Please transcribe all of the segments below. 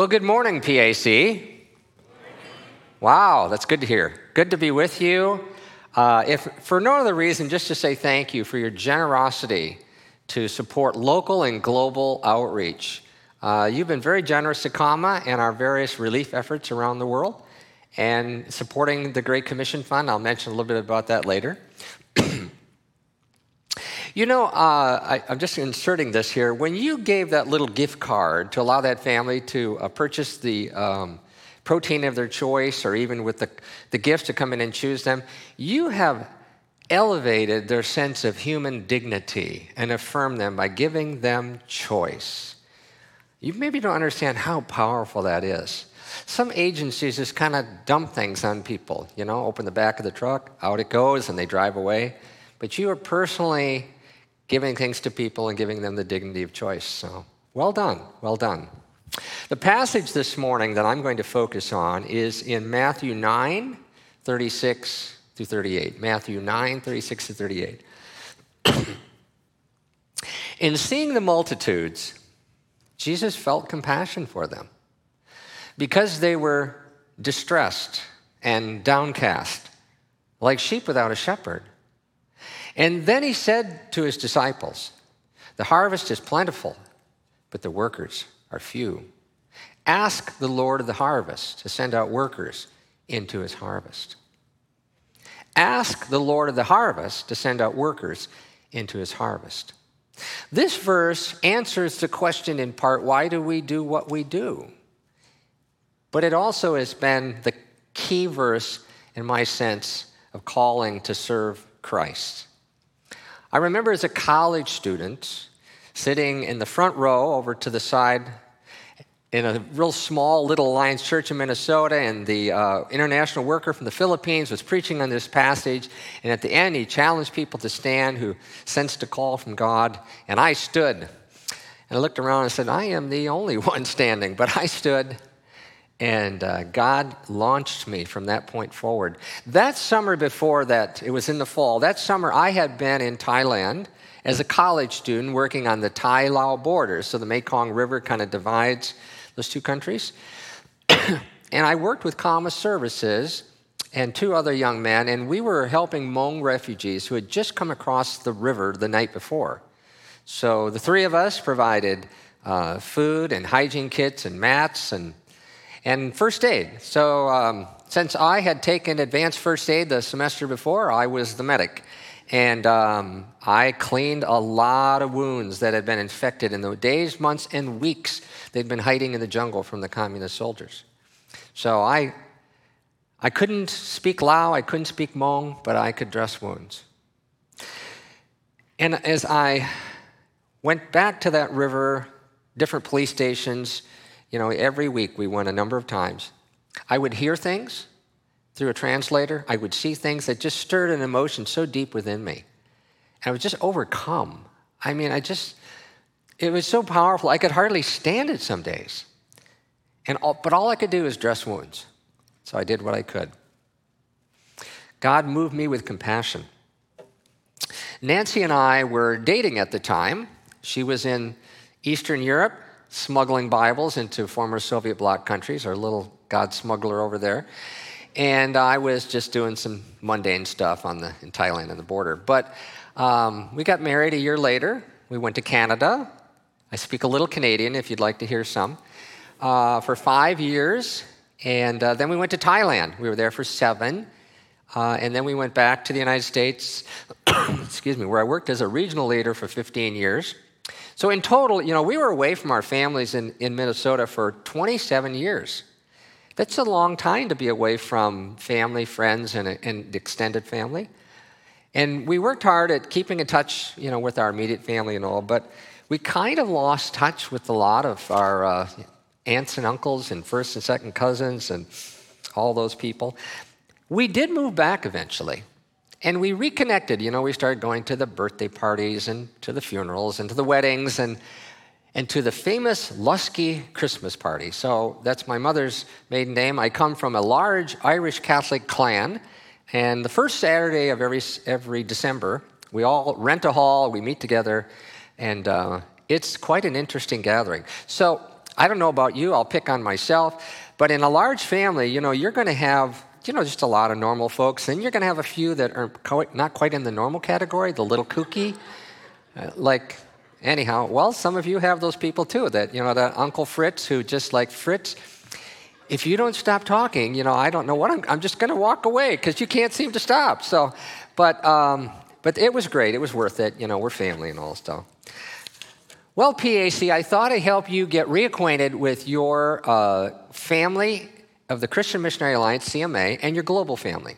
Well, good morning, PAC. Wow, that's good to hear. Good to be with you. Uh, if for no other reason, just to say thank you for your generosity to support local and global outreach. Uh, you've been very generous to CAMA and our various relief efforts around the world, and supporting the Great Commission Fund. I'll mention a little bit about that later. You know, uh, I, am just inserting this here. When you gave that little gift card to allow that family to uh, purchase the um, protein of their choice, or even with the, the gifts to come in and choose them, you have elevated their sense of human dignity and affirmed them by giving them choice. You maybe don't understand how powerful that is. Some agencies just kind of dump things on people, you know, open the back of the truck, out it goes, and they drive away. But you are personally giving things to people and giving them the dignity of choice. So, well done, well done. The passage this morning that I'm going to focus on is in Matthew 9, 36 through 38. Matthew 9, 36 to 38. in seeing the multitudes, Jesus felt compassion for them because they were distressed and downcast, like sheep without a shepherd. And then he said to his disciples, The harvest is plentiful, but the workers are few. Ask the Lord of the harvest to send out workers into his harvest. Ask the Lord of the harvest to send out workers into his harvest. This verse answers the question in part why do we do what we do? But it also has been the key verse in my sense of calling to serve Christ. I remember as a college student sitting in the front row over to the side in a real small little Alliance church in Minnesota, and the uh, international worker from the Philippines was preaching on this passage. And at the end, he challenged people to stand who sensed a call from God. And I stood. And I looked around and said, I am the only one standing, but I stood. And uh, God launched me from that point forward. That summer before that, it was in the fall, that summer I had been in Thailand as a college student working on the Thai Lao border. So the Mekong River kind of divides those two countries. and I worked with CAMA Services and two other young men, and we were helping Hmong refugees who had just come across the river the night before. So the three of us provided uh, food and hygiene kits and mats and and first aid. So, um, since I had taken advanced first aid the semester before, I was the medic. And um, I cleaned a lot of wounds that had been infected in the days, months, and weeks they'd been hiding in the jungle from the communist soldiers. So I, I couldn't speak Lao, I couldn't speak Hmong, but I could dress wounds. And as I went back to that river, different police stations, you know, every week we went a number of times. I would hear things through a translator. I would see things that just stirred an emotion so deep within me. And I was just overcome. I mean, I just, it was so powerful. I could hardly stand it some days. And all, but all I could do was dress wounds. So I did what I could. God moved me with compassion. Nancy and I were dating at the time. She was in Eastern Europe smuggling Bibles into former Soviet bloc countries, our little God smuggler over there. And I was just doing some mundane stuff on the, in Thailand on the border. But um, we got married a year later. We went to Canada. I speak a little Canadian if you'd like to hear some. Uh, for five years. And uh, then we went to Thailand. We were there for seven. Uh, and then we went back to the United States, excuse me, where I worked as a regional leader for 15 years. So, in total, you know, we were away from our families in, in Minnesota for 27 years. That's a long time to be away from family, friends, and, and extended family. And we worked hard at keeping in touch, you know, with our immediate family and all, but we kind of lost touch with a lot of our uh, aunts and uncles and first and second cousins and all those people. We did move back eventually. And we reconnected. You know, we started going to the birthday parties and to the funerals and to the weddings and, and to the famous Lusky Christmas party. So that's my mother's maiden name. I come from a large Irish Catholic clan. And the first Saturday of every, every December, we all rent a hall, we meet together, and uh, it's quite an interesting gathering. So I don't know about you, I'll pick on myself, but in a large family, you know, you're going to have, you know, just a lot of normal folks, and you're going to have a few that are not quite in the normal category, the little kooky. Uh, like, anyhow, well, some of you have those people too, that, you know, that Uncle Fritz who just like Fritz, if you don't stop talking, you know, I don't know what I'm, I'm just going to walk away because you can't seem to stop. So, but, um, but it was great. It was worth it. You know, we're family and all stuff. Well, PAC, I thought I'd help you get reacquainted with your uh, family of the Christian Missionary Alliance, CMA, and your global family.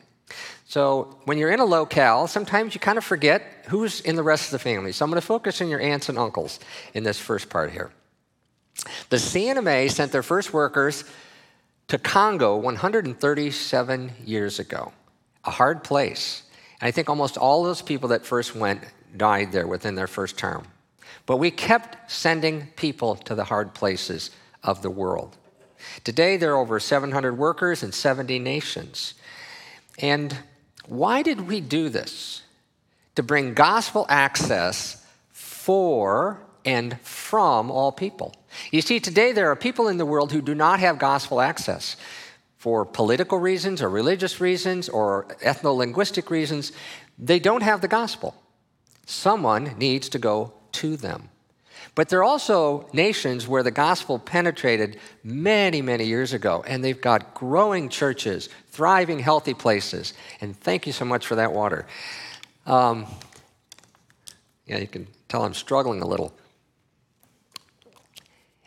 So, when you're in a locale, sometimes you kind of forget who's in the rest of the family. So, I'm going to focus on your aunts and uncles in this first part here. The C&MA sent their first workers to Congo 137 years ago, a hard place. And I think almost all those people that first went died there within their first term. But we kept sending people to the hard places of the world. Today, there are over 700 workers in 70 nations. And why did we do this? To bring gospel access for and from all people. You see, today there are people in the world who do not have gospel access for political reasons or religious reasons or ethno linguistic reasons. They don't have the gospel. Someone needs to go to them. But there are also nations where the gospel penetrated many, many years ago, and they've got growing churches, thriving, healthy places. And thank you so much for that water. Um, yeah, you can tell I'm struggling a little.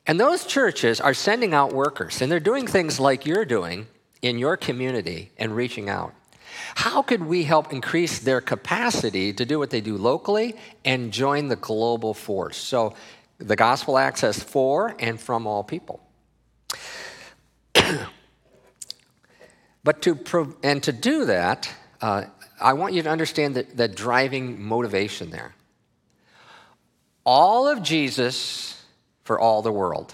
And those churches are sending out workers, and they're doing things like you're doing in your community and reaching out. How could we help increase their capacity to do what they do locally and join the global force? So, the gospel access for and from all people. but to pro- and to do that, uh, I want you to understand the, the driving motivation there. All of Jesus for all the world.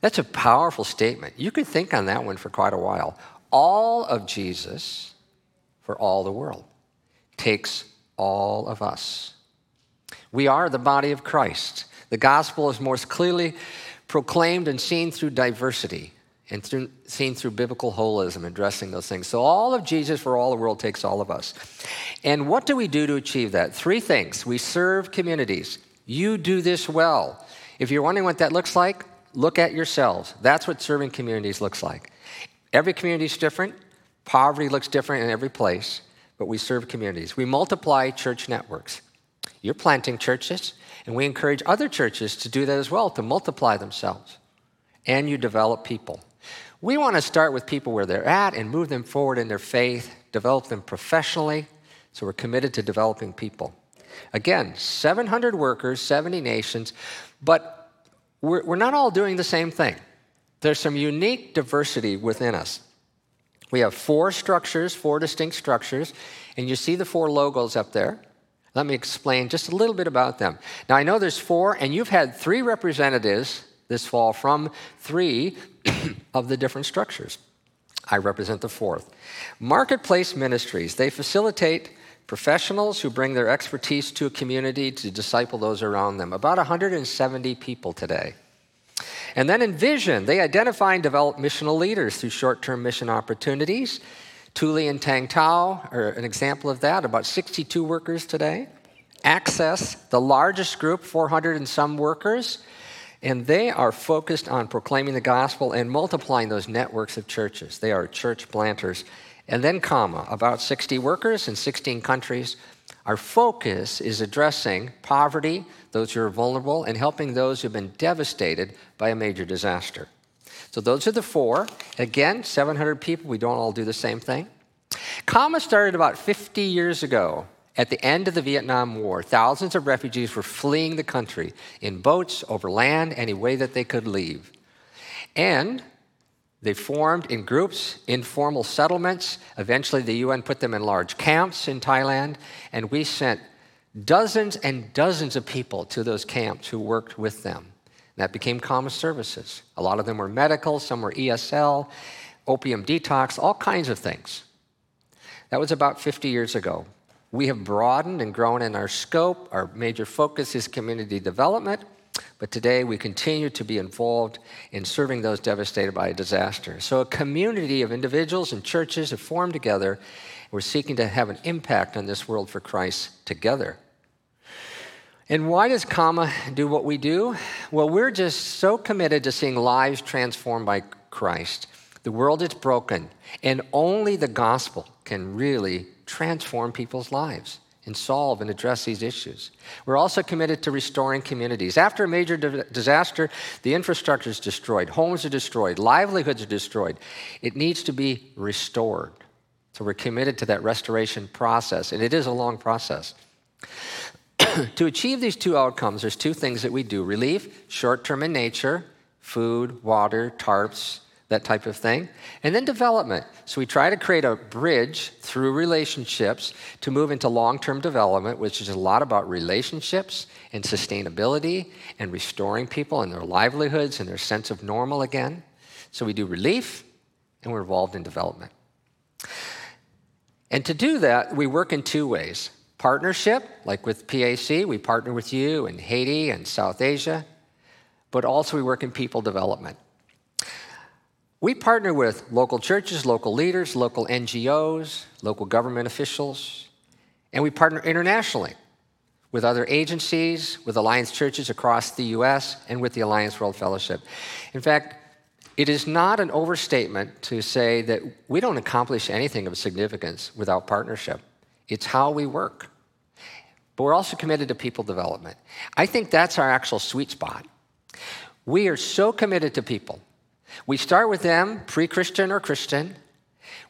That's a powerful statement. You could think on that one for quite a while all of Jesus for all the world takes all of us. We are the body of Christ. The gospel is most clearly proclaimed and seen through diversity and through, seen through biblical holism, addressing those things. So, all of Jesus for all the world takes all of us. And what do we do to achieve that? Three things. We serve communities. You do this well. If you're wondering what that looks like, look at yourselves. That's what serving communities looks like. Every community is different. Poverty looks different in every place, but we serve communities. We multiply church networks. You're planting churches, and we encourage other churches to do that as well, to multiply themselves. And you develop people. We want to start with people where they're at and move them forward in their faith, develop them professionally. So we're committed to developing people. Again, 700 workers, 70 nations, but we're, we're not all doing the same thing. There's some unique diversity within us. We have four structures, four distinct structures, and you see the four logos up there. Let me explain just a little bit about them. Now, I know there's four, and you've had three representatives this fall from three of the different structures. I represent the fourth. Marketplace Ministries, they facilitate professionals who bring their expertise to a community to disciple those around them. About 170 people today. And then Envision, they identify and develop missional leaders through short term mission opportunities. Tuli and Tang Tao are an example of that, about 62 workers today. Access, the largest group, 400 and some workers, and they are focused on proclaiming the gospel and multiplying those networks of churches. They are church planters. And then, CAMA, about 60 workers in 16 countries. Our focus is addressing poverty, those who are vulnerable, and helping those who have been devastated by a major disaster. So those are the four. Again, 700 people. We don't all do the same thing. CAMA started about 50 years ago at the end of the Vietnam War. Thousands of refugees were fleeing the country in boats, over land, any way that they could leave. And they formed in groups, informal settlements. Eventually, the UN put them in large camps in Thailand, and we sent dozens and dozens of people to those camps who worked with them. That became CAMA services. A lot of them were medical, some were ESL, opium detox, all kinds of things. That was about 50 years ago. We have broadened and grown in our scope. Our major focus is community development. But today we continue to be involved in serving those devastated by a disaster. So a community of individuals and churches have formed together. We're seeking to have an impact on this world for Christ together. And why does CAMA do what we do? Well, we're just so committed to seeing lives transformed by Christ. The world is broken, and only the gospel can really transform people's lives and solve and address these issues. We're also committed to restoring communities. After a major di- disaster, the infrastructure is destroyed, homes are destroyed, livelihoods are destroyed. It needs to be restored. So we're committed to that restoration process, and it is a long process. to achieve these two outcomes, there's two things that we do relief, short term in nature, food, water, tarps, that type of thing. And then development. So we try to create a bridge through relationships to move into long term development, which is a lot about relationships and sustainability and restoring people and their livelihoods and their sense of normal again. So we do relief and we're involved in development. And to do that, we work in two ways partnership, like with PAC, we partner with you in Haiti and South Asia, but also we work in people development. We partner with local churches, local leaders, local NGOs, local government officials, and we partner internationally with other agencies, with Alliance churches across the US, and with the Alliance World Fellowship. In fact, it is not an overstatement to say that we don't accomplish anything of significance without partnership. It's how we work. But we're also committed to people development. I think that's our actual sweet spot. We are so committed to people we start with them, pre Christian or Christian.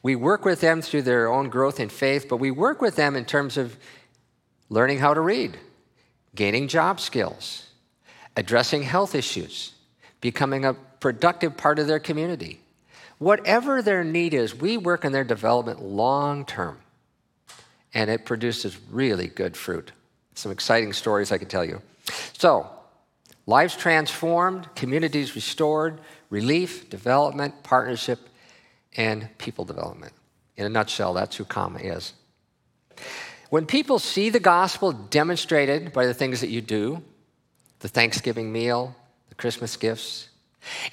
We work with them through their own growth in faith, but we work with them in terms of learning how to read, gaining job skills, addressing health issues, becoming a productive part of their community. Whatever their need is, we work on their development long term, and it produces really good fruit. Some exciting stories I can tell you. So, lives transformed, communities restored, relief, development, partnership, and people development. In a nutshell, that's who CAMA is. When people see the gospel demonstrated by the things that you do, the Thanksgiving meal, the Christmas gifts,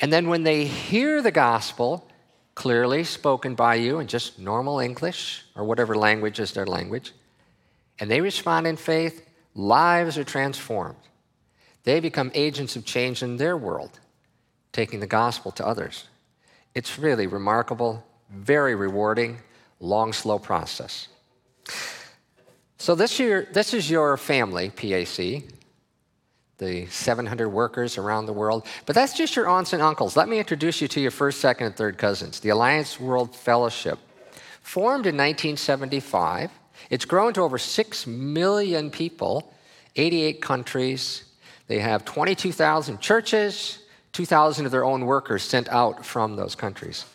and then when they hear the gospel clearly spoken by you in just normal English or whatever language is their language, and they respond in faith, lives are transformed. They become agents of change in their world taking the gospel to others. It's really remarkable, very rewarding, long, slow process. So this, year, this is your family, PAC, the 700 workers around the world. But that's just your aunts and uncles. Let me introduce you to your first, second, and third cousins. The Alliance World Fellowship, formed in 1975. It's grown to over 6 million people, 88 countries. They have 22,000 churches, 2,000 of their own workers sent out from those countries.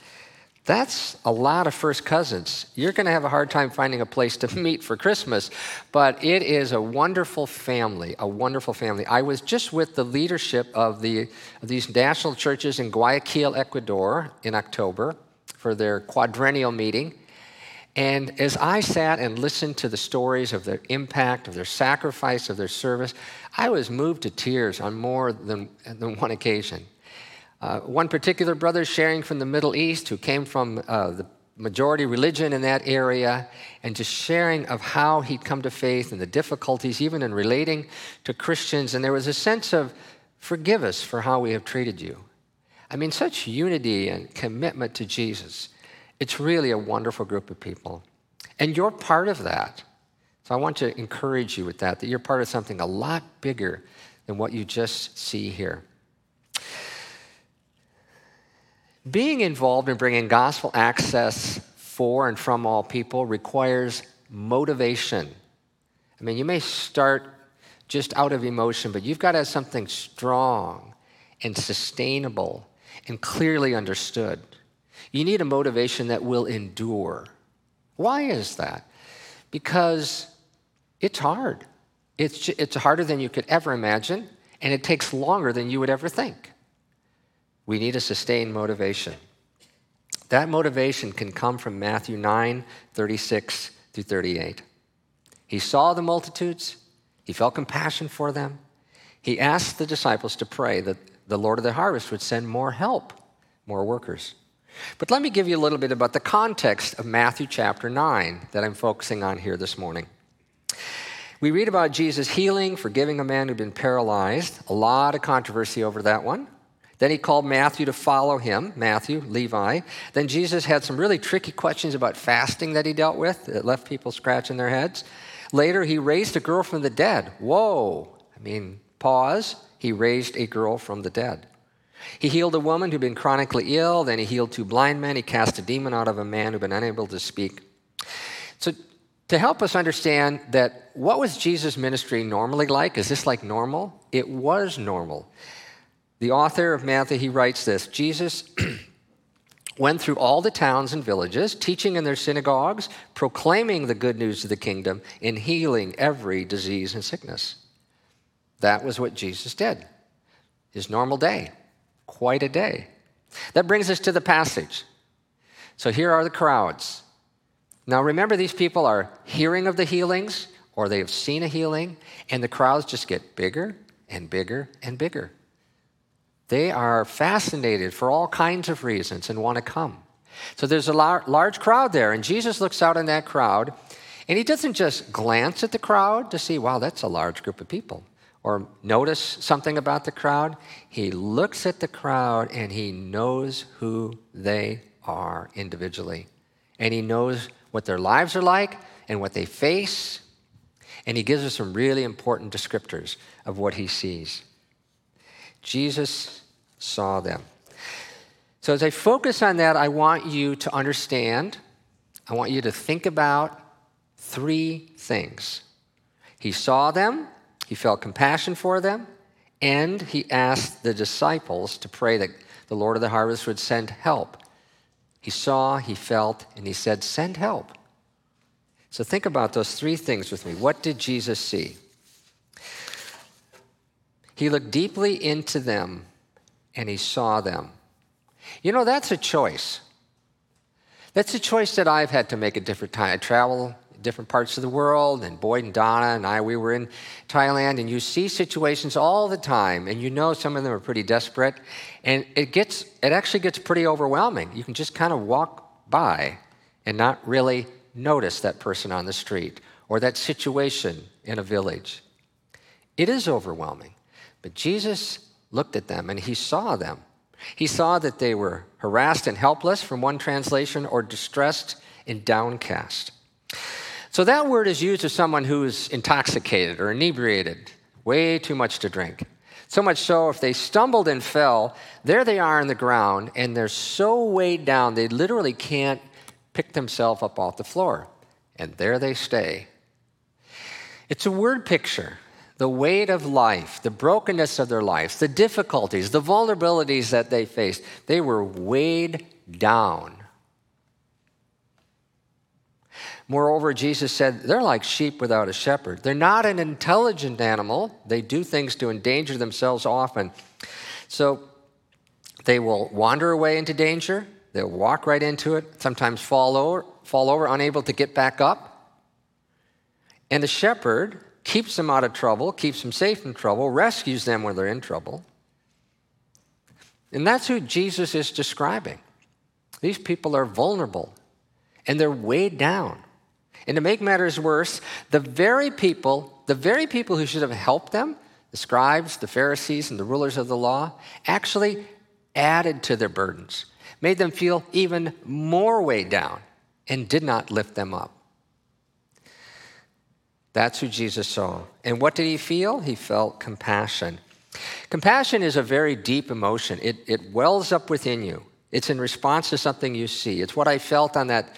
That's a lot of first cousins. You're going to have a hard time finding a place to meet for Christmas, but it is a wonderful family, a wonderful family. I was just with the leadership of, the, of these national churches in Guayaquil, Ecuador in October for their quadrennial meeting. And as I sat and listened to the stories of their impact, of their sacrifice, of their service, I was moved to tears on more than, than one occasion. Uh, one particular brother sharing from the Middle East who came from uh, the majority religion in that area and just sharing of how he'd come to faith and the difficulties even in relating to Christians. And there was a sense of, forgive us for how we have treated you. I mean, such unity and commitment to Jesus. It's really a wonderful group of people. And you're part of that. So I want to encourage you with that, that you're part of something a lot bigger than what you just see here. Being involved in bringing gospel access for and from all people requires motivation. I mean, you may start just out of emotion, but you've got to have something strong and sustainable and clearly understood. You need a motivation that will endure. Why is that? Because it's hard. It's, it's harder than you could ever imagine, and it takes longer than you would ever think. We need a sustained motivation. That motivation can come from Matthew 9 36 through 38. He saw the multitudes, he felt compassion for them, he asked the disciples to pray that the Lord of the harvest would send more help, more workers. But let me give you a little bit about the context of Matthew chapter 9 that I'm focusing on here this morning. We read about Jesus healing, forgiving a man who'd been paralyzed. A lot of controversy over that one. Then he called Matthew to follow him, Matthew, Levi. Then Jesus had some really tricky questions about fasting that he dealt with that left people scratching their heads. Later, he raised a girl from the dead. Whoa. I mean, pause. He raised a girl from the dead. He healed a woman who'd been chronically ill. Then he healed two blind men. He cast a demon out of a man who'd been unable to speak. So, to help us understand that what was Jesus' ministry normally like? Is this like normal? It was normal. The author of Matthew, he writes this Jesus went through all the towns and villages, teaching in their synagogues, proclaiming the good news of the kingdom, and healing every disease and sickness. That was what Jesus did. His normal day. Quite a day. That brings us to the passage. So here are the crowds. Now remember, these people are hearing of the healings or they have seen a healing, and the crowds just get bigger and bigger and bigger. They are fascinated for all kinds of reasons and want to come. So there's a large crowd there, and Jesus looks out in that crowd, and he doesn't just glance at the crowd to see, wow, that's a large group of people, or notice something about the crowd. He looks at the crowd and he knows who they are individually, and he knows what their lives are like and what they face, and he gives us some really important descriptors of what he sees. Jesus saw them. So, as I focus on that, I want you to understand, I want you to think about three things. He saw them, he felt compassion for them, and he asked the disciples to pray that the Lord of the harvest would send help. He saw, he felt, and he said, Send help. So think about those three things with me. What did Jesus see? He looked deeply into them and he saw them. You know, that's a choice. That's a choice that I've had to make at different times. I travel different parts of the world, and Boyd and Donna and I, we were in Thailand, and you see situations all the time, and you know some of them are pretty desperate, and it gets, it actually gets pretty overwhelming. You can just kind of walk by and not really notice that person on the street or that situation in a village. It is overwhelming. But Jesus looked at them and he saw them. He saw that they were harassed and helpless, from one translation, or distressed and downcast. So that word is used of someone who's intoxicated or inebriated, way too much to drink. So much so, if they stumbled and fell, there they are on the ground, and they're so weighed down they literally can't pick themselves up off the floor. And there they stay. It's a word picture the weight of life, the brokenness of their lives, the difficulties, the vulnerabilities that they faced, they were weighed down. Moreover, Jesus said, they're like sheep without a shepherd. They're not an intelligent animal. They do things to endanger themselves often. So they will wander away into danger. They'll walk right into it, sometimes fall over, fall over, unable to get back up. And the shepherd keeps them out of trouble, keeps them safe from trouble, rescues them when they're in trouble. And that's who Jesus is describing. These people are vulnerable and they're weighed down. And to make matters worse, the very people, the very people who should have helped them, the scribes, the Pharisees, and the rulers of the law, actually added to their burdens, made them feel even more weighed down, and did not lift them up. That's who Jesus saw. And what did he feel? He felt compassion. Compassion is a very deep emotion, it, it wells up within you. It's in response to something you see. It's what I felt on that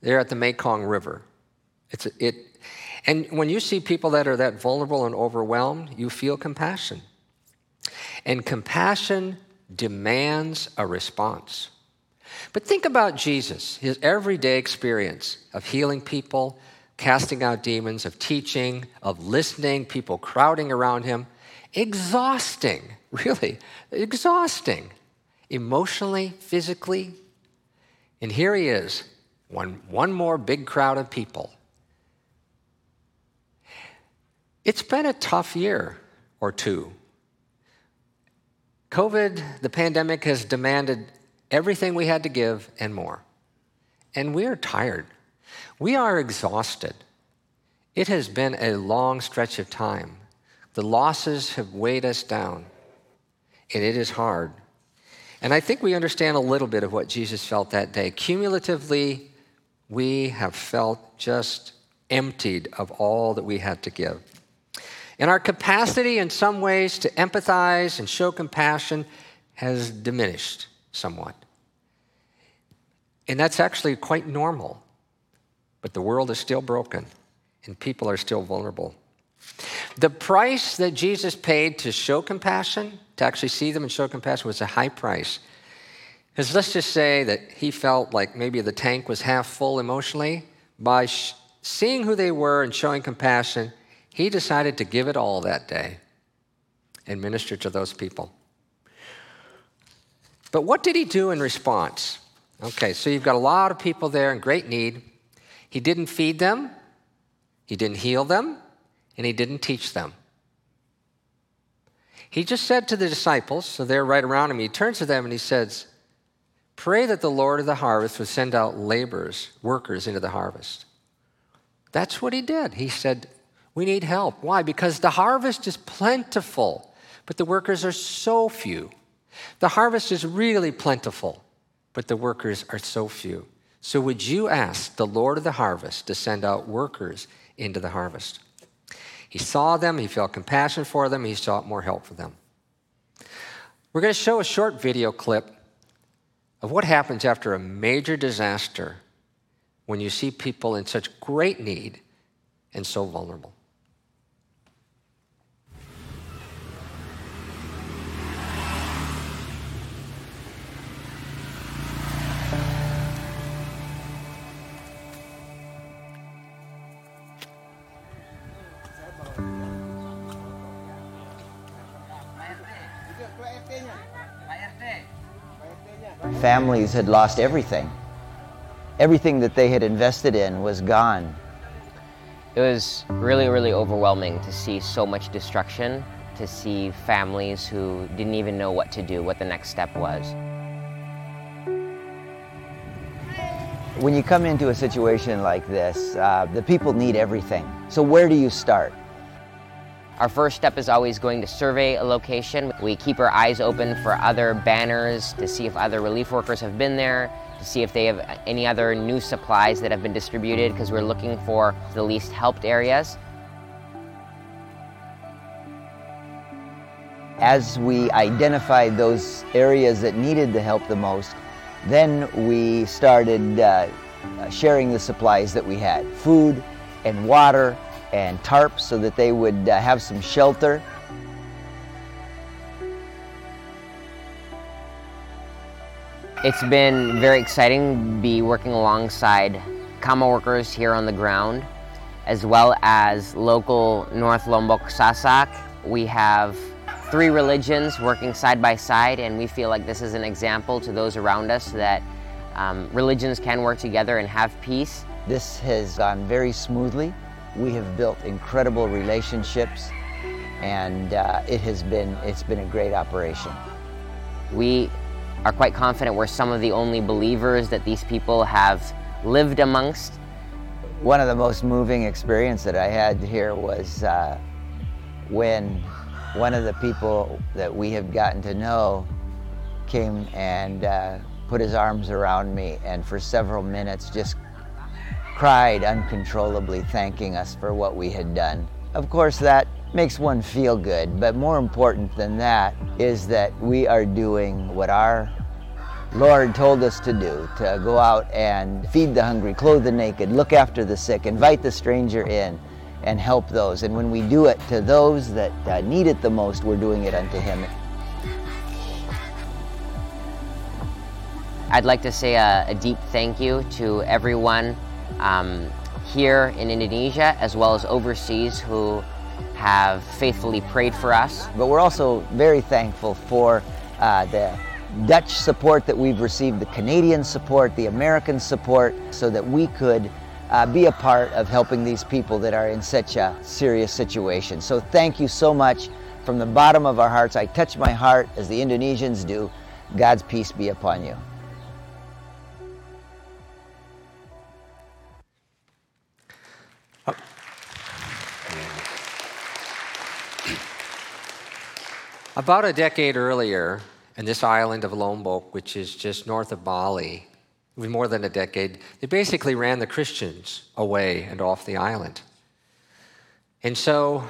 there at the Mekong River. It's it, and when you see people that are that vulnerable and overwhelmed, you feel compassion. And compassion demands a response. But think about Jesus, his everyday experience of healing people, casting out demons, of teaching, of listening, people crowding around him. Exhausting, really, exhausting, emotionally, physically. And here he is, one, one more big crowd of people. It's been a tough year or two COVID, the pandemic, has demanded everything we had to give and more. And we are tired. We are exhausted. It has been a long stretch of time. The losses have weighed us down, and it is hard. And I think we understand a little bit of what Jesus felt that day. Cumulatively, we have felt just emptied of all that we had to give. And our capacity, in some ways, to empathize and show compassion has diminished somewhat. And that's actually quite normal. But the world is still broken, and people are still vulnerable. The price that Jesus paid to show compassion, to actually see them and show compassion, was a high price. Because let's just say that he felt like maybe the tank was half full emotionally. By sh- seeing who they were and showing compassion, he decided to give it all that day and minister to those people. But what did he do in response? Okay, so you've got a lot of people there in great need. He didn't feed them, he didn't heal them, and he didn't teach them. He just said to the disciples, so they're right around him, he turns to them and he says, Pray that the Lord of the harvest would send out laborers, workers into the harvest. That's what he did. He said, We need help. Why? Because the harvest is plentiful, but the workers are so few. The harvest is really plentiful, but the workers are so few. So, would you ask the Lord of the harvest to send out workers into the harvest? He saw them, he felt compassion for them, he sought more help for them. We're going to show a short video clip of what happens after a major disaster when you see people in such great need and so vulnerable. Families had lost everything. Everything that they had invested in was gone. It was really, really overwhelming to see so much destruction, to see families who didn't even know what to do, what the next step was. When you come into a situation like this, uh, the people need everything. So, where do you start? Our first step is always going to survey a location. We keep our eyes open for other banners to see if other relief workers have been there, to see if they have any other new supplies that have been distributed because we're looking for the least helped areas. As we identified those areas that needed the help the most, then we started uh, sharing the supplies that we had food and water and tarps so that they would uh, have some shelter. It's been very exciting to be working alongside CAMA workers here on the ground, as well as local North Lombok Sasak. We have three religions working side by side, and we feel like this is an example to those around us that um, religions can work together and have peace. This has gone very smoothly. We have built incredible relationships, and uh, it has been it's been a great operation. We are quite confident we're some of the only believers that these people have lived amongst. One of the most moving experience that I had here was uh, when one of the people that we have gotten to know came and uh, put his arms around me and for several minutes just cried uncontrollably, thanking us for what we had done. Of course, that makes one feel good, but more important than that is that we are doing what our Lord told us to do to go out and feed the hungry, clothe the naked, look after the sick, invite the stranger in, and help those. And when we do it to those that uh, need it the most, we're doing it unto Him. I'd like to say a, a deep thank you to everyone um, here in Indonesia as well as overseas who have faithfully prayed for us. But we're also very thankful for uh, the Dutch support that we've received, the Canadian support, the American support, so that we could uh, be a part of helping these people that are in such a serious situation. So thank you so much from the bottom of our hearts, I touch my heart as the Indonesians do. God's peace be upon you. About a decade earlier, in this island of Lombok, which is just north of Bali, more than a decade, they basically ran the Christians away and off the island. And so,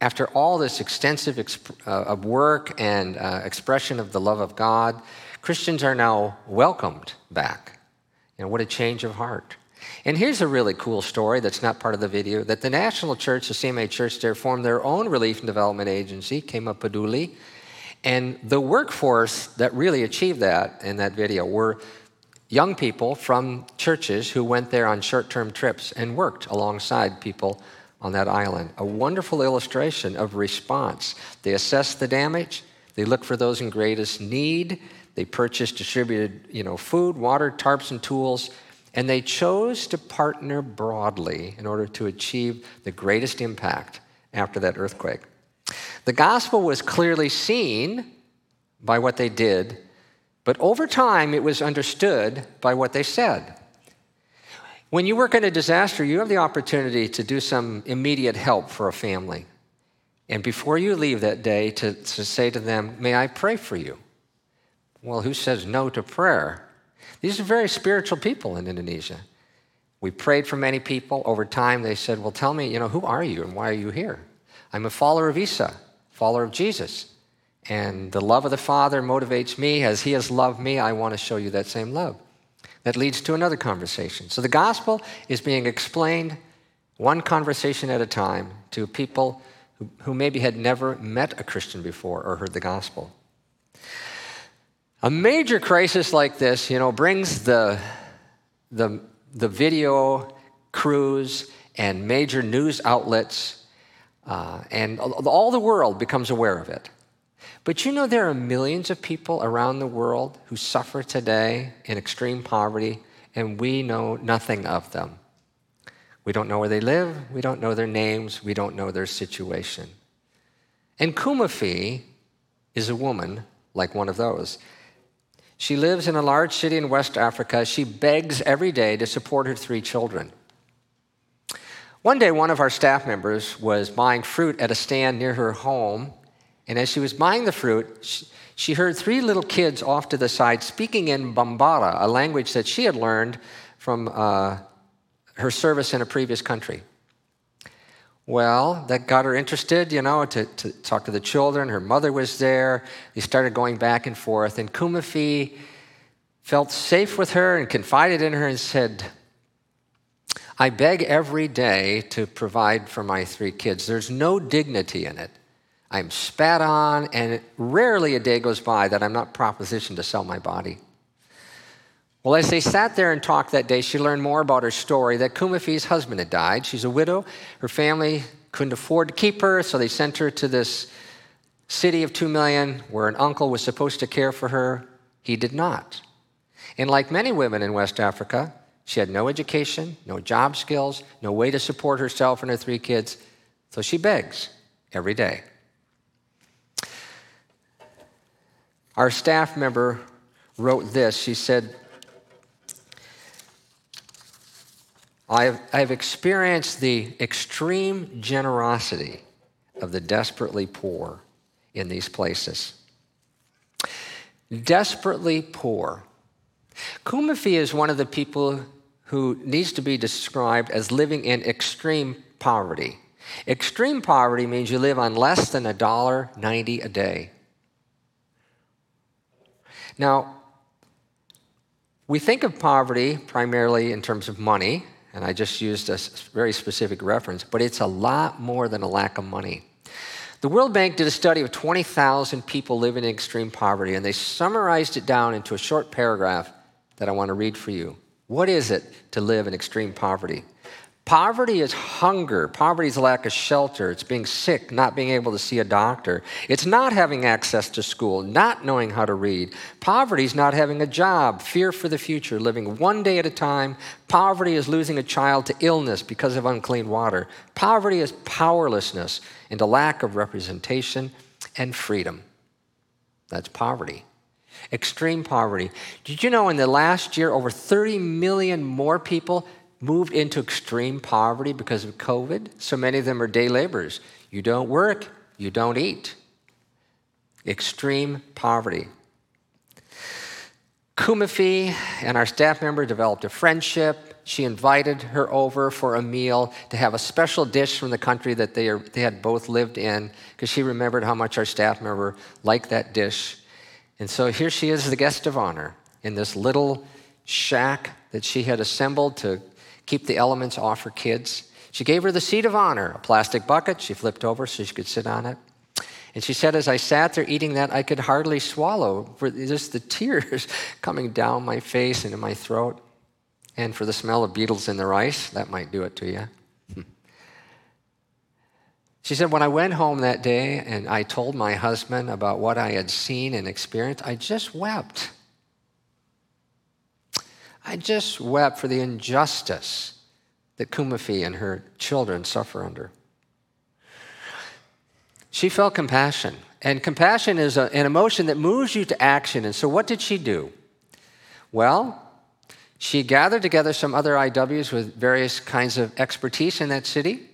after all this extensive exp- uh, work and uh, expression of the love of God, Christians are now welcomed back. You know, what a change of heart. And here's a really cool story that's not part of the video that the National Church, the CMA Church there, formed their own relief and development agency, Kema Peduli. And the workforce that really achieved that in that video were young people from churches who went there on short term trips and worked alongside people on that island. A wonderful illustration of response. They assessed the damage, they looked for those in greatest need, they purchased, distributed you know, food, water, tarps, and tools and they chose to partner broadly in order to achieve the greatest impact after that earthquake. The gospel was clearly seen by what they did, but over time it was understood by what they said. When you work in a disaster, you have the opportunity to do some immediate help for a family. And before you leave that day, to, to say to them, May I pray for you? Well, who says no to prayer? These are very spiritual people in Indonesia. We prayed for many people. Over time, they said, Well, tell me, you know, who are you and why are you here? I'm a follower of Isa, follower of Jesus. And the love of the Father motivates me. As He has loved me, I want to show you that same love. That leads to another conversation. So the gospel is being explained one conversation at a time to people who, who maybe had never met a Christian before or heard the gospel. A major crisis like this, you know, brings the, the, the video crews and major news outlets, uh, and all the world becomes aware of it. But you know, there are millions of people around the world who suffer today in extreme poverty, and we know nothing of them. We don't know where they live, we don't know their names, we don't know their situation. And Kumafi is a woman like one of those. She lives in a large city in West Africa. She begs every day to support her three children. One day, one of our staff members was buying fruit at a stand near her home, and as she was buying the fruit, she heard three little kids off to the side speaking in Bambara, a language that she had learned from uh, her service in a previous country. Well, that got her interested, you know, to, to talk to the children. Her mother was there. They started going back and forth. And Kumafi felt safe with her and confided in her and said, I beg every day to provide for my three kids. There's no dignity in it. I'm spat on, and rarely a day goes by that I'm not propositioned to sell my body. Well, as they sat there and talked that day, she learned more about her story that Kumafi's husband had died. She's a widow. Her family couldn't afford to keep her, so they sent her to this city of two million where an uncle was supposed to care for her. He did not. And like many women in West Africa, she had no education, no job skills, no way to support herself and her three kids, so she begs every day. Our staff member wrote this. She said, I've, experienced the extreme generosity of the desperately poor in these places. Desperately poor. Kumafi is one of the people who needs to be described as living in extreme poverty. Extreme poverty means you live on less than $1.90 a day. Now, we think of poverty primarily in terms of money, and I just used a very specific reference, but it's a lot more than a lack of money. The World Bank did a study of 20,000 people living in extreme poverty, and they summarized it down into a short paragraph that I want to read for you. What is it to live in extreme poverty? Poverty is hunger. Poverty is lack of shelter. It's being sick, not being able to see a doctor. It's not having access to school, not knowing how to read. Poverty is not having a job, fear for the future, living one day at a time. Poverty is losing a child to illness because of unclean water. Poverty is powerlessness and a lack of representation and freedom. That's poverty. Extreme poverty. Did you know in the last year, over 30 million more people moved into extreme poverty because of COVID. So many of them are day laborers. You don't work, you don't eat. Extreme poverty. Kumafi and our staff member developed a friendship. She invited her over for a meal to have a special dish from the country that they, are, they had both lived in because she remembered how much our staff member liked that dish. And so here she is, the guest of honor, in this little shack that she had assembled to keep the elements off her kids. She gave her the seat of honor, a plastic bucket she flipped over so she could sit on it. And she said, as I sat there eating that, I could hardly swallow for just the tears coming down my face and in my throat. And for the smell of beetles in the rice, that might do it to you. She said, When I went home that day and I told my husband about what I had seen and experienced, I just wept. I just wept for the injustice that Kumafi and her children suffer under. She felt compassion, and compassion is a, an emotion that moves you to action. And so, what did she do? Well, she gathered together some other IWs with various kinds of expertise in that city,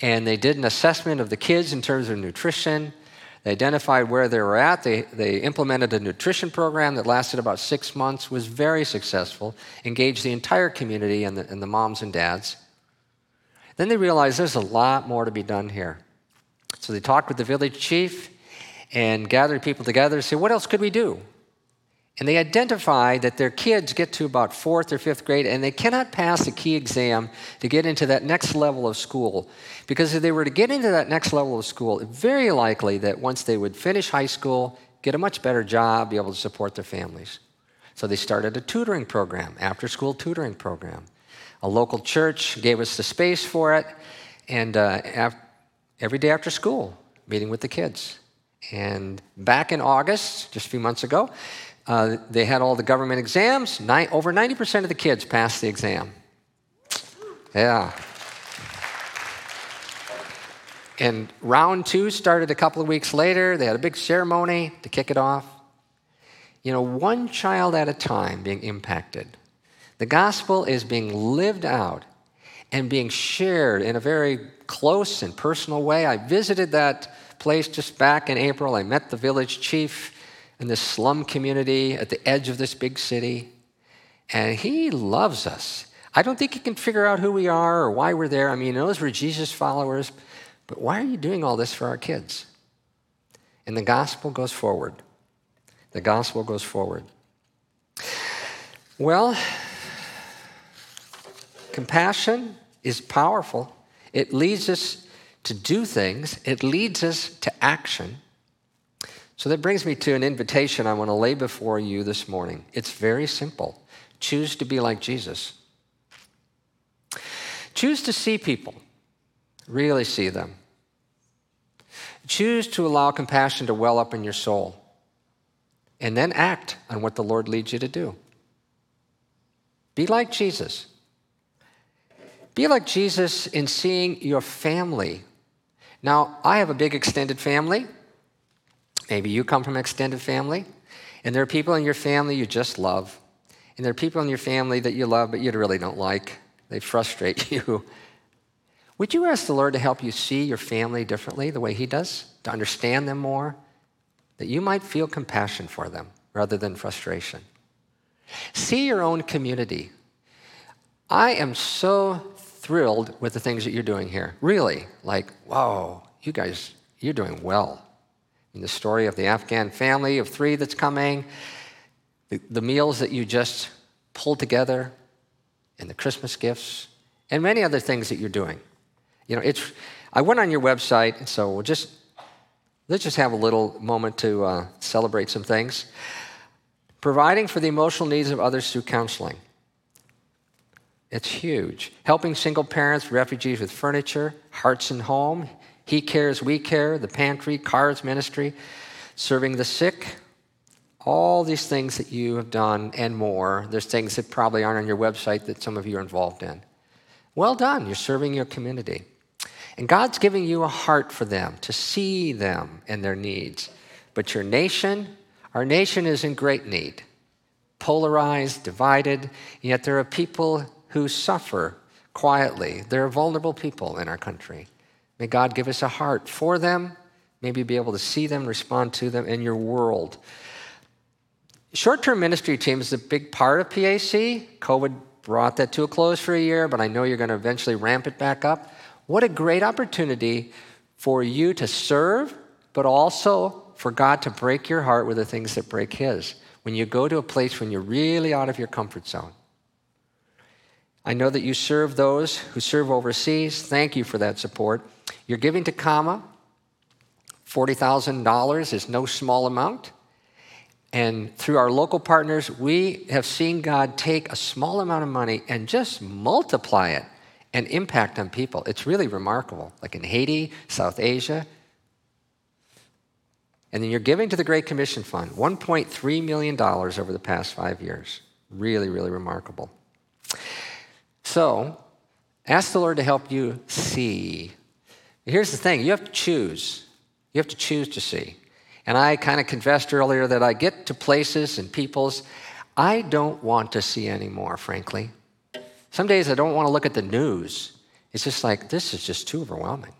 and they did an assessment of the kids in terms of nutrition, they identified where they were at. They, they implemented a nutrition program that lasted about six months, was very successful, engaged the entire community and the, and the moms and dads. Then they realized there's a lot more to be done here. So they talked with the village chief and gathered people together to say, what else could we do? And they identify that their kids get to about fourth or fifth grade and they cannot pass a key exam to get into that next level of school. Because if they were to get into that next level of school, it's very likely that once they would finish high school, get a much better job, be able to support their families. So they started a tutoring program, after school tutoring program. A local church gave us the space for it, and uh, every day after school, meeting with the kids. And back in August, just a few months ago, uh, they had all the government exams. Nine, over 90% of the kids passed the exam. Yeah. And round two started a couple of weeks later. They had a big ceremony to kick it off. You know, one child at a time being impacted. The gospel is being lived out and being shared in a very close and personal way. I visited that place just back in April. I met the village chief in this slum community at the edge of this big city. And he loves us. I don't think he can figure out who we are or why we're there. I mean, he knows we're Jesus followers, but why are you doing all this for our kids? And the gospel goes forward. The gospel goes forward. Well, compassion is powerful. It leads us to do things, it leads us to action. So that brings me to an invitation I want to lay before you this morning. It's very simple choose to be like Jesus. Choose to see people, really see them. Choose to allow compassion to well up in your soul, and then act on what the Lord leads you to do. Be like Jesus. Be like Jesus in seeing your family. Now, I have a big extended family. Maybe you come from an extended family, and there are people in your family you just love, and there are people in your family that you love but you really don't like. They frustrate you. Would you ask the Lord to help you see your family differently, the way He does, to understand them more, that you might feel compassion for them rather than frustration? See your own community. I am so thrilled with the things that you're doing here. Really, like, whoa, you guys, you're doing well in the story of the Afghan family of three that's coming, the, the meals that you just pulled together, and the Christmas gifts, and many other things that you're doing. You know, it's, I went on your website, so we'll just, let's just have a little moment to uh, celebrate some things. Providing for the emotional needs of others through counseling. It's huge. Helping single parents, refugees with furniture, Hearts and Home, He Cares, We Care, the Pantry, Cars Ministry, serving the sick. All these things that you have done and more. There's things that probably aren't on your website that some of you are involved in. Well done. You're serving your community. And God's giving you a heart for them, to see them and their needs. But your nation, our nation is in great need, polarized, divided, yet there are people who suffer quietly. There are vulnerable people in our country. May God give us a heart for them, maybe be able to see them, respond to them in your world. Short term ministry team is a big part of PAC. COVID brought that to a close for a year, but I know you're going to eventually ramp it back up. What a great opportunity for you to serve, but also for God to break your heart with the things that break His. When you go to a place when you're really out of your comfort zone. I know that you serve those who serve overseas. Thank you for that support. You're giving to CAMA. $40,000 is no small amount. And through our local partners, we have seen God take a small amount of money and just multiply it and impact on people. It's really remarkable. Like in Haiti, South Asia. And then you're giving to the Great Commission Fund $1.3 million over the past five years. Really, really remarkable. So, ask the Lord to help you see. Here's the thing you have to choose. You have to choose to see. And I kind of confessed earlier that I get to places and peoples I don't want to see anymore, frankly. Some days I don't want to look at the news. It's just like, this is just too overwhelming.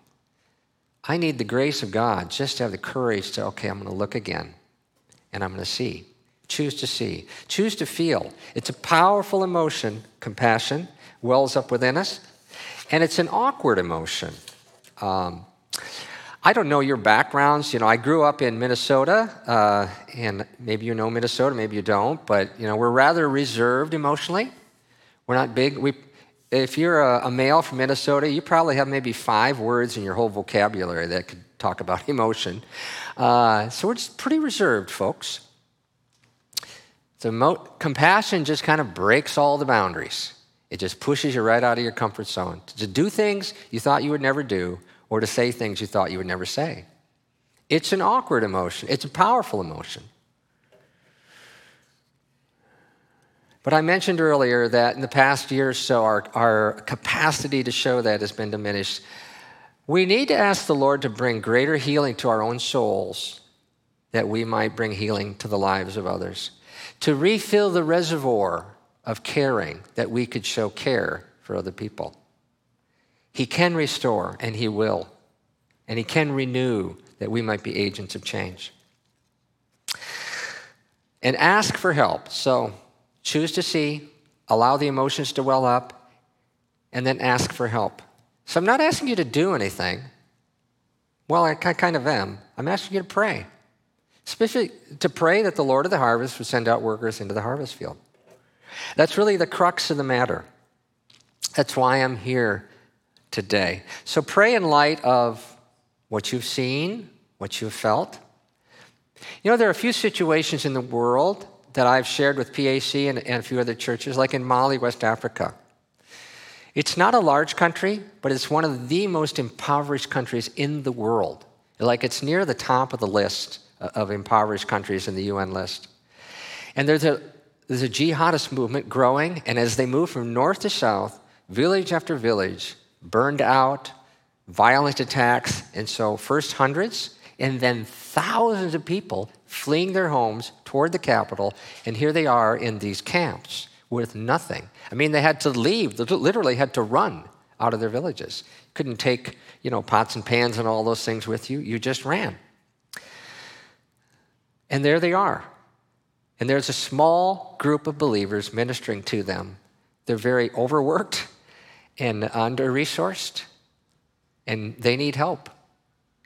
I need the grace of God just to have the courage to, okay, I'm going to look again and I'm going to see. Choose to see. Choose to feel. It's a powerful emotion, compassion wells up within us. And it's an awkward emotion. Um, I don't know your backgrounds. You know, I grew up in Minnesota, uh, and maybe you know Minnesota, maybe you don't, but you know, we're rather reserved emotionally. We're not big. We, if you're a, a male from Minnesota, you probably have maybe five words in your whole vocabulary that could talk about emotion. Uh, so we're just pretty reserved, folks. So mo- compassion just kind of breaks all the boundaries. It just pushes you right out of your comfort zone to do things you thought you would never do or to say things you thought you would never say. It's an awkward emotion, it's a powerful emotion. But I mentioned earlier that in the past year or so, our, our capacity to show that has been diminished. We need to ask the Lord to bring greater healing to our own souls that we might bring healing to the lives of others, to refill the reservoir of caring that we could show care for other people. He can restore, and He will. And He can renew that we might be agents of change. And ask for help. So choose to see, allow the emotions to well up, and then ask for help. So I'm not asking you to do anything. Well, I kind of am. I'm asking you to pray, especially to pray that the Lord of the harvest would send out workers into the harvest field. That's really the crux of the matter. That's why I'm here today. So pray in light of what you've seen, what you've felt. You know, there are a few situations in the world that I've shared with PAC and, and a few other churches, like in Mali, West Africa. It's not a large country, but it's one of the most impoverished countries in the world. Like it's near the top of the list uh, of impoverished countries in the UN list. And there's a there's a jihadist movement growing, and as they move from north to south, village after village, burned out, violent attacks, and so first hundreds, and then thousands of people fleeing their homes toward the capital, and here they are in these camps with nothing. I mean, they had to leave, they literally had to run out of their villages. Couldn't take, you know, pots and pans and all those things with you. You just ran. And there they are, and there's a small group of believers ministering to them. They're very overworked and under resourced, and they need help.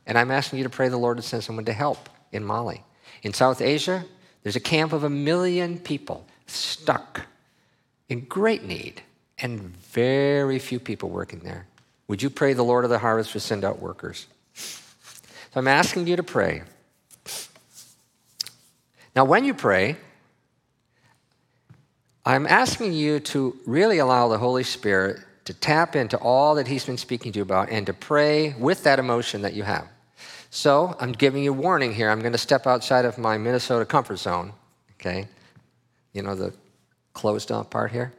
And I'm asking you to pray the Lord to send someone to help in Mali. In South Asia, there's a camp of a million people stuck in great need and very few people working there. Would you pray the Lord of the harvest to send out workers? So I'm asking you to pray now, when you pray, I'm asking you to really allow the Holy Spirit to tap into all that He's been speaking to you about and to pray with that emotion that you have. So I'm giving you warning here. I'm going to step outside of my Minnesota comfort zone, okay? You know, the closed off part here.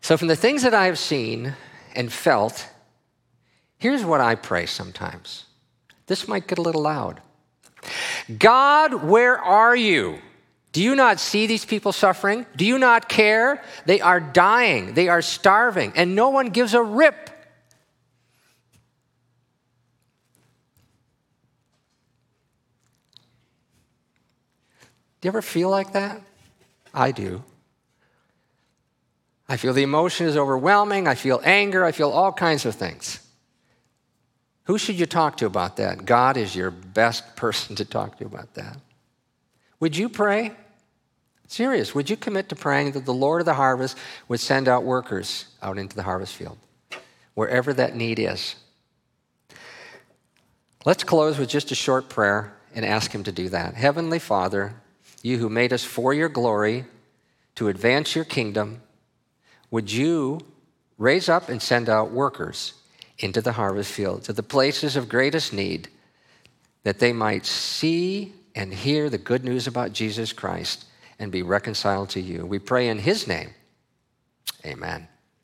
So, from the things that I have seen and felt, here's what I pray sometimes. This might get a little loud. God, where are you? Do you not see these people suffering? Do you not care? They are dying, they are starving, and no one gives a rip. Do you ever feel like that? I do. I feel the emotion is overwhelming. I feel anger. I feel all kinds of things. Who should you talk to about that? God is your best person to talk to about that. Would you pray? Serious. Would you commit to praying that the Lord of the harvest would send out workers out into the harvest field, wherever that need is? Let's close with just a short prayer and ask Him to do that. Heavenly Father, you who made us for your glory to advance your kingdom, would you raise up and send out workers into the harvest field, to the places of greatest need, that they might see and hear the good news about Jesus Christ and be reconciled to you? We pray in his name. Amen.